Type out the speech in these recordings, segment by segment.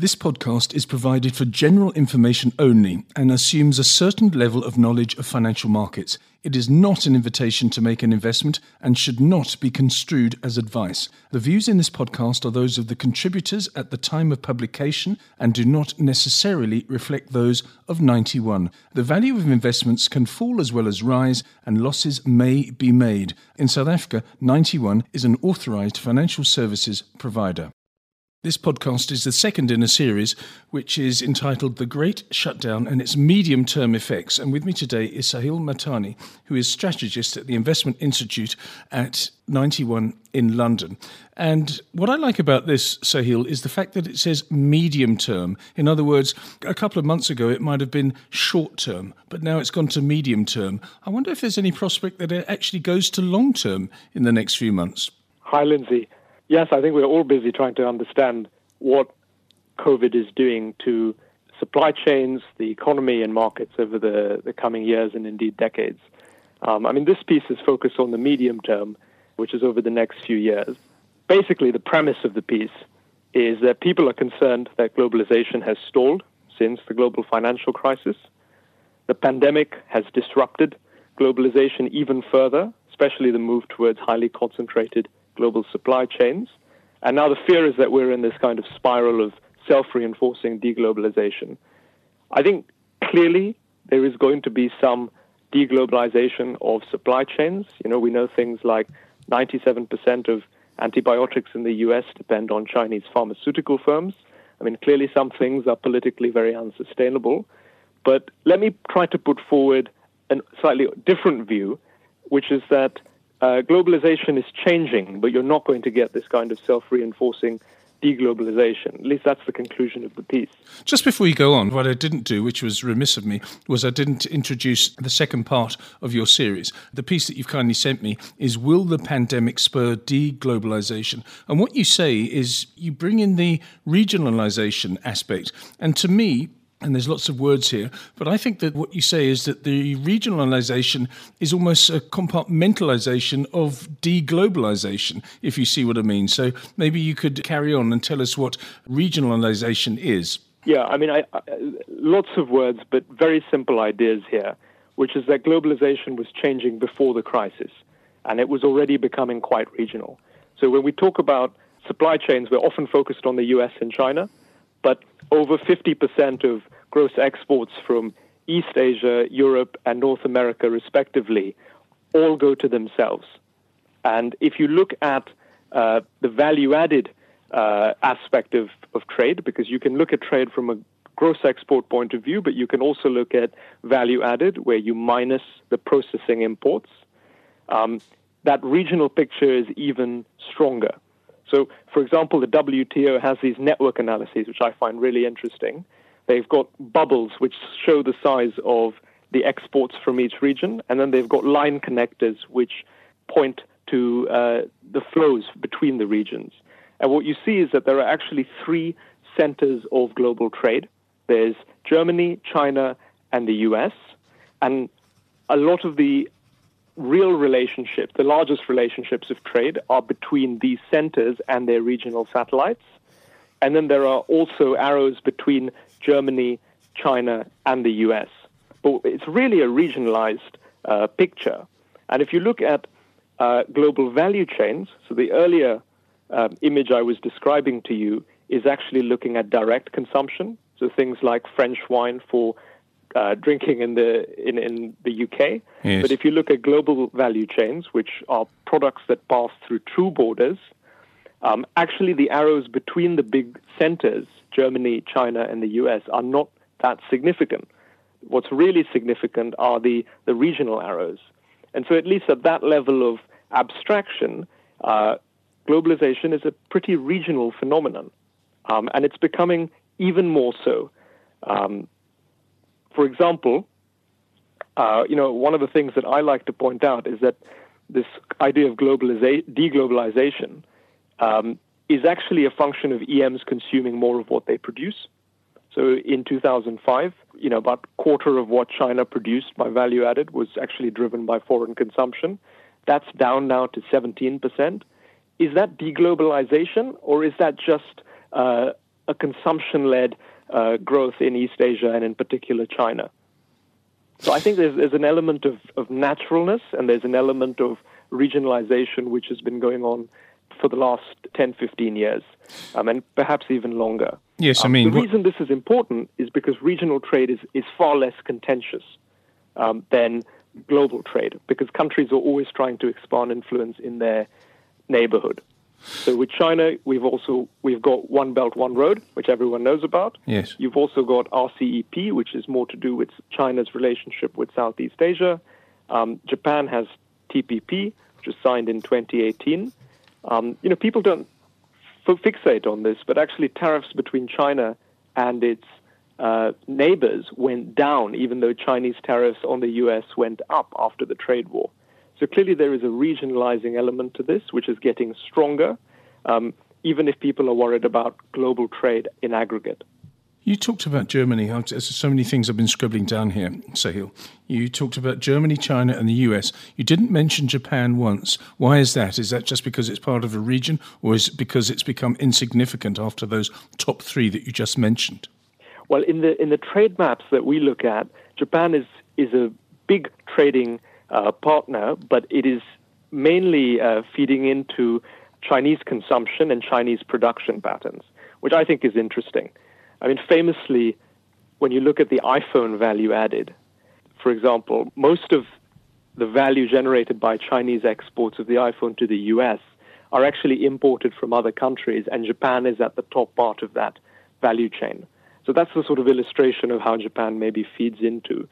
This podcast is provided for general information only and assumes a certain level of knowledge of financial markets. It is not an invitation to make an investment and should not be construed as advice. The views in this podcast are those of the contributors at the time of publication and do not necessarily reflect those of 91. The value of investments can fall as well as rise, and losses may be made. In South Africa, 91 is an authorized financial services provider. This podcast is the second in a series which is entitled The Great Shutdown and its Medium Term Effects. And with me today is Sahil Mahtani, who is strategist at the Investment Institute at 91 in London. And what I like about this, Sahil, is the fact that it says medium term. In other words, a couple of months ago it might have been short term, but now it's gone to medium term. I wonder if there's any prospect that it actually goes to long term in the next few months. Hi, Lindsay. Yes, I think we're all busy trying to understand what COVID is doing to supply chains, the economy, and markets over the, the coming years and indeed decades. Um, I mean, this piece is focused on the medium term, which is over the next few years. Basically, the premise of the piece is that people are concerned that globalization has stalled since the global financial crisis. The pandemic has disrupted globalization even further, especially the move towards highly concentrated global supply chains. And now the fear is that we're in this kind of spiral of self reinforcing deglobalization. I think clearly there is going to be some deglobalization of supply chains. You know, we know things like 97% of antibiotics in the US depend on Chinese pharmaceutical firms. I mean, clearly some things are politically very unsustainable. But let me try to put forward a slightly different view, which is that uh, globalization is changing, but you're not going to get this kind of self reinforcing deglobalization. At least that's the conclusion of the piece. Just before you go on, what I didn't do, which was remiss of me, was I didn't introduce the second part of your series. The piece that you've kindly sent me is Will the Pandemic Spur Deglobalization? And what you say is you bring in the regionalization aspect. And to me, and there's lots of words here, but I think that what you say is that the regionalization is almost a compartmentalization of deglobalization, if you see what I mean. So maybe you could carry on and tell us what regionalization is. Yeah, I mean, I, I, lots of words, but very simple ideas here, which is that globalization was changing before the crisis, and it was already becoming quite regional. So when we talk about supply chains, we're often focused on the US and China but over 50% of gross exports from East Asia, Europe, and North America, respectively, all go to themselves. And if you look at uh, the value added uh, aspect of, of trade, because you can look at trade from a gross export point of view, but you can also look at value added, where you minus the processing imports. Um, that regional picture is even stronger. So, for example, the WTO has these network analyses, which I find really interesting. They've got bubbles which show the size of the exports from each region, and then they've got line connectors which point to uh, the flows between the regions. And what you see is that there are actually three centers of global trade there's Germany, China, and the US. And a lot of the real relationships, the largest relationships of trade, are between these centers and their regional satellites. And then there are also arrows between Germany, China, and the US. But it's really a regionalized uh, picture. And if you look at uh, global value chains, so the earlier uh, image I was describing to you is actually looking at direct consumption. So things like French wine for uh, drinking in the in, in the UK. Yes. But if you look at global value chains, which are products that pass through true borders, um, actually the arrows between the big centers, Germany, China, and the US, are not that significant. What's really significant are the, the regional arrows. And so, at least at that level of abstraction, uh, globalization is a pretty regional phenomenon. Um, and it's becoming even more so. Um, for example, uh, you know, one of the things that I like to point out is that this idea of globaliza- deglobalization um, is actually a function of EMs consuming more of what they produce. So in 2005, you know, about quarter of what China produced by value added was actually driven by foreign consumption. That's down now to 17%. Is that deglobalization or is that just uh, a consumption led uh, growth in East Asia and in particular China. So I think there's, there's an element of, of naturalness and there's an element of regionalization which has been going on for the last 10, 15 years, um, and perhaps even longer. Yes, I um, mean. the reason this is important is because regional trade is, is far less contentious um, than global trade, because countries are always trying to expand influence in their neighborhood. So with China, we've also we've got One Belt One Road, which everyone knows about. Yes. You've also got RCEP, which is more to do with China's relationship with Southeast Asia. Um, Japan has TPP, which was signed in 2018. Um, you know, people don't f- fixate on this, but actually tariffs between China and its uh, neighbors went down, even though Chinese tariffs on the U.S. went up after the trade war. So clearly, there is a regionalizing element to this, which is getting stronger, um, even if people are worried about global trade in aggregate. You talked about Germany. There's so many things I've been scribbling down here, Sahil. You talked about Germany, China, and the US. You didn't mention Japan once. Why is that? Is that just because it's part of a region, or is it because it's become insignificant after those top three that you just mentioned? Well, in the in the trade maps that we look at, Japan is is a big trading uh, partner, but it is mainly uh, feeding into Chinese consumption and Chinese production patterns, which I think is interesting. I mean, famously, when you look at the iPhone value added, for example, most of the value generated by Chinese exports of the iPhone to the US are actually imported from other countries, and Japan is at the top part of that value chain. So that's the sort of illustration of how Japan maybe feeds into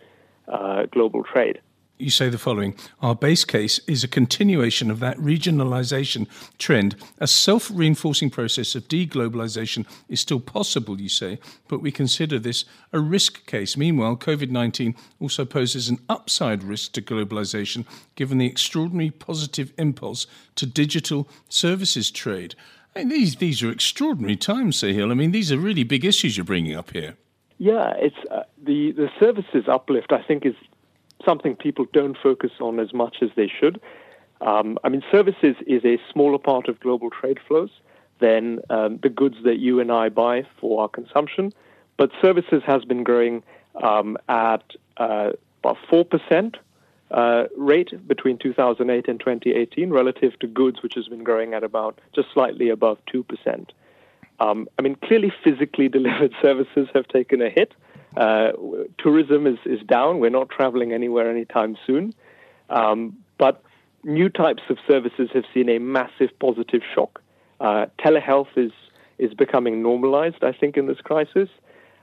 uh, global trade you say the following Our base case is a continuation of that regionalization trend. A self reinforcing process of deglobalization is still possible, you say, but we consider this a risk case. Meanwhile, COVID 19 also poses an upside risk to globalization given the extraordinary positive impulse to digital services trade. I mean, these, these are extraordinary times, Sahil. I mean, these are really big issues you're bringing up here. Yeah, it's uh, the the services uplift. I think is something people don't focus on as much as they should. Um, I mean, services is a smaller part of global trade flows than um, the goods that you and I buy for our consumption, but services has been growing um, at uh, about four percent uh, rate between 2008 and 2018, relative to goods, which has been growing at about just slightly above two percent. Um, I mean, clearly, physically delivered services have taken a hit. Uh, tourism is, is down. We're not traveling anywhere anytime soon. Um, but new types of services have seen a massive positive shock. Uh, telehealth is, is becoming normalized, I think, in this crisis.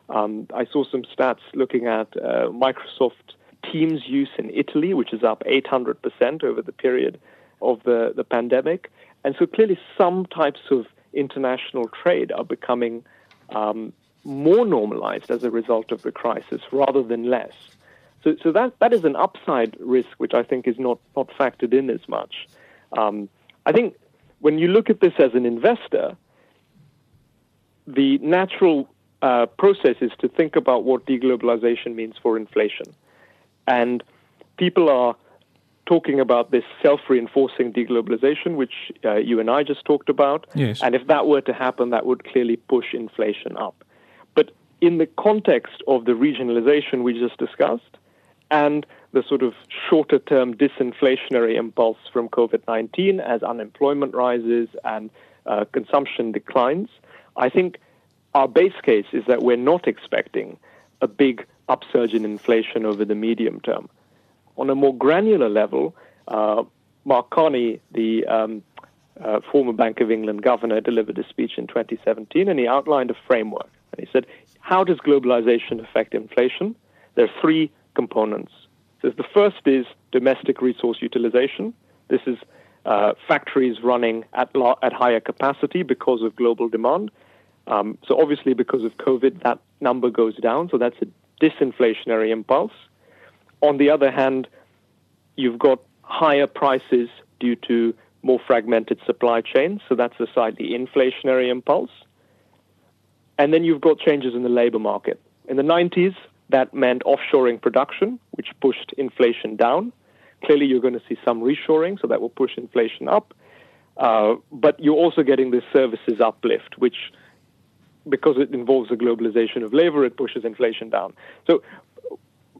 Um, I saw some stats looking at uh, Microsoft Teams use in Italy, which is up 800% over the period of the, the pandemic. And so clearly, some types of international trade are becoming um, more normalized as a result of the crisis rather than less. So, so that, that is an upside risk, which I think is not, not factored in as much. Um, I think when you look at this as an investor, the natural uh, process is to think about what deglobalization means for inflation. And people are talking about this self-reinforcing deglobalization, which uh, you and I just talked about. Yes. And if that were to happen, that would clearly push inflation up. In the context of the regionalization we just discussed, and the sort of shorter-term disinflationary impulse from COVID-19 as unemployment rises and uh, consumption declines, I think our base case is that we're not expecting a big upsurge in inflation over the medium term. On a more granular level, uh, Mark Carney, the um, uh, former Bank of England governor, delivered a speech in 2017, and he outlined a framework. And he said, How does globalization affect inflation? There are three components. So the first is domestic resource utilization. This is uh, factories running at, at higher capacity because of global demand. Um, so obviously, because of COVID, that number goes down. So that's a disinflationary impulse. On the other hand, you've got higher prices due to more fragmented supply chains, so that's a slightly inflationary impulse. And then you've got changes in the labor market. In the 90s, that meant offshoring production, which pushed inflation down. Clearly, you're going to see some reshoring, so that will push inflation up. Uh, but you're also getting this services uplift, which because it involves the globalization of labor, it pushes inflation down. So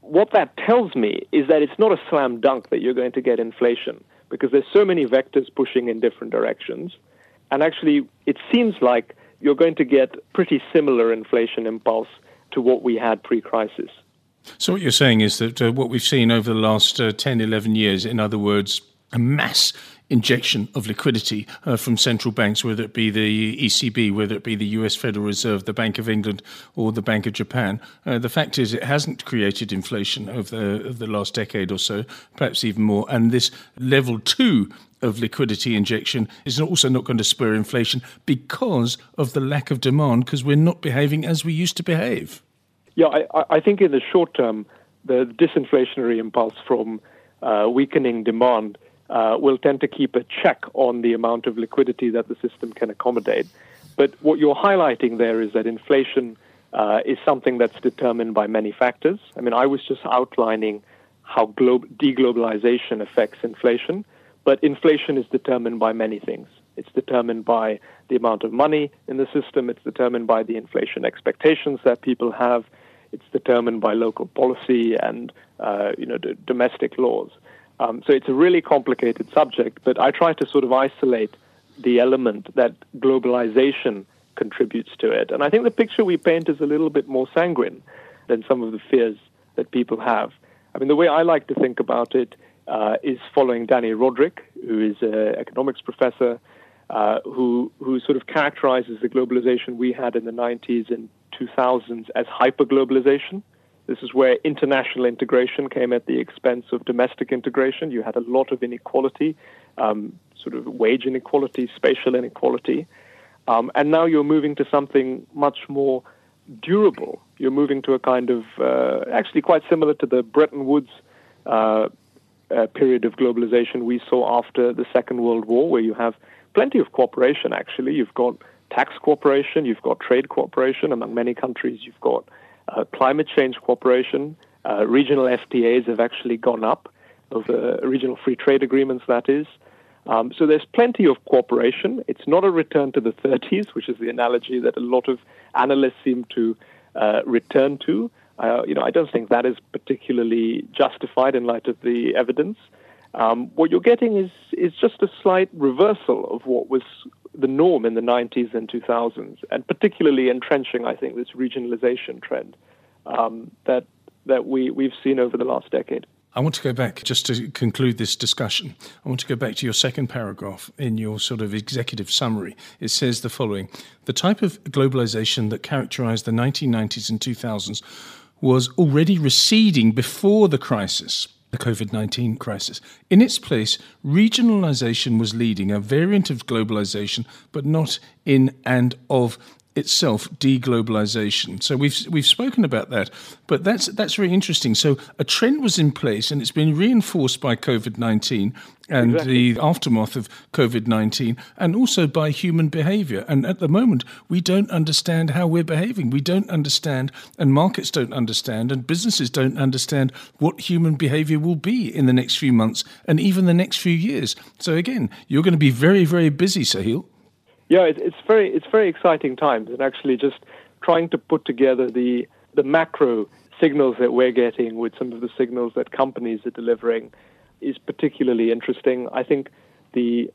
what that tells me is that it's not a slam dunk that you're going to get inflation because there's so many vectors pushing in different directions. And actually, it seems like you're going to get pretty similar inflation impulse to what we had pre crisis. So, what you're saying is that uh, what we've seen over the last uh, 10, 11 years, in other words, a mass injection of liquidity uh, from central banks, whether it be the ECB, whether it be the US Federal Reserve, the Bank of England, or the Bank of Japan. Uh, the fact is, it hasn't created inflation over the, over the last decade or so, perhaps even more. And this level two of liquidity injection is also not going to spur inflation because of the lack of demand, because we're not behaving as we used to behave. Yeah, I, I think in the short term, the disinflationary impulse from uh, weakening demand uh, will tend to keep a check on the amount of liquidity that the system can accommodate. But what you're highlighting there is that inflation uh, is something that's determined by many factors. I mean, I was just outlining how glo- deglobalization affects inflation, but inflation is determined by many things. It's determined by the amount of money in the system, it's determined by the inflation expectations that people have, it's determined by local policy and uh, you know, d- domestic laws. Um, so it's a really complicated subject, but I try to sort of isolate the element that globalization contributes to it. And I think the picture we paint is a little bit more sanguine than some of the fears that people have. I mean, the way I like to think about it uh, is following Dani Rodrik, who is an economics professor, uh, who who sort of characterizes the globalization we had in the 90s and 2000s as hyperglobalization. This is where international integration came at the expense of domestic integration. You had a lot of inequality, um, sort of wage inequality, spatial inequality. Um, and now you're moving to something much more durable. You're moving to a kind of, uh, actually quite similar to the Bretton Woods uh, uh, period of globalization we saw after the Second World War, where you have plenty of cooperation, actually. You've got tax cooperation, you've got trade cooperation among many countries, you've got uh, climate change cooperation, uh, regional FTAs have actually gone up, of regional free trade agreements, that is. Um, so there's plenty of cooperation. It's not a return to the 30s, which is the analogy that a lot of analysts seem to uh, return to. Uh, you know, I don't think that is particularly justified in light of the evidence. Um, what you're getting is is just a slight reversal of what was the norm in the 90s and 2000s, and particularly entrenching, I think, this regionalization trend um, that that we we've seen over the last decade. I want to go back just to conclude this discussion. I want to go back to your second paragraph in your sort of executive summary. It says the following The type of globalization that characterized the 1990s and 2000s was already receding before the crisis the COVID 19 crisis. In its place, regionalization was leading, a variant of globalization, but not in and of itself deglobalization. So we've we've spoken about that, but that's that's very interesting. So a trend was in place, and it's been reinforced by COVID nineteen and exactly. the aftermath of COVID nineteen, and also by human behaviour. And at the moment, we don't understand how we're behaving. We don't understand, and markets don't understand, and businesses don't understand what human behaviour will be in the next few months and even the next few years. So again, you're going to be very very busy, Sahil. Yeah, it, it's very it's very exciting times, and actually just trying to put together the the macro signals that we're getting with some of the signals that companies are delivering is particularly interesting. I think the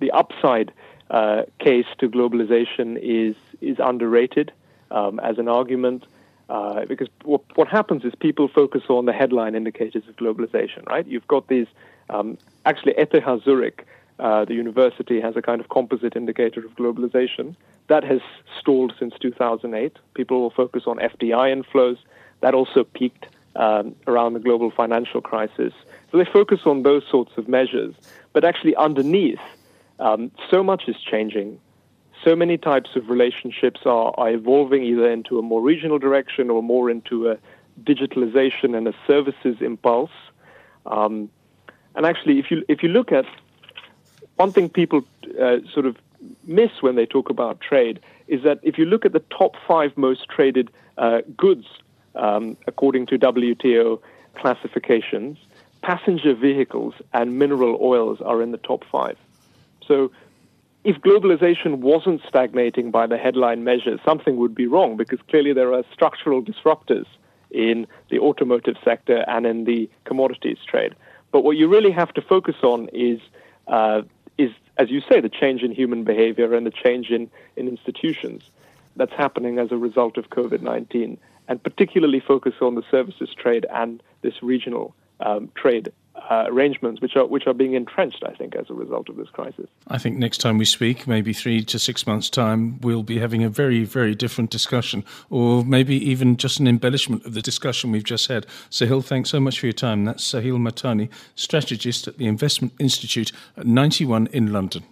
the upside uh, case to globalization is is underrated um, as an argument. Uh, because what, what, happens is people focus on the headline indicators of globalization, right? You've got these, um, actually, ETH Zurich uh, the university has a kind of composite indicator of globalization. That has stalled since 2008. People will focus on FDI inflows. That also peaked um, around the global financial crisis. So they focus on those sorts of measures. But actually, underneath, um, so much is changing. So many types of relationships are, are evolving either into a more regional direction or more into a digitalization and a services impulse. Um, and actually, if you if you look at one thing people uh, sort of miss when they talk about trade is that if you look at the top five most traded uh, goods um, according to WTO classifications, passenger vehicles and mineral oils are in the top five. So if globalization wasn't stagnating by the headline measures, something would be wrong because clearly there are structural disruptors in the automotive sector and in the commodities trade. But what you really have to focus on is, uh, as you say, the change in human behavior and the change in, in institutions that's happening as a result of COVID 19, and particularly focus on the services trade and this regional um, trade uh, arrangements, which are which are being entrenched, I think, as a result of this crisis. I think next time we speak, maybe three to six months' time, we'll be having a very, very different discussion, or maybe even just an embellishment of the discussion we've just had. Sahil, thanks so much for your time. That's Sahil Mahtani, strategist at the Investment Institute at 91 in London.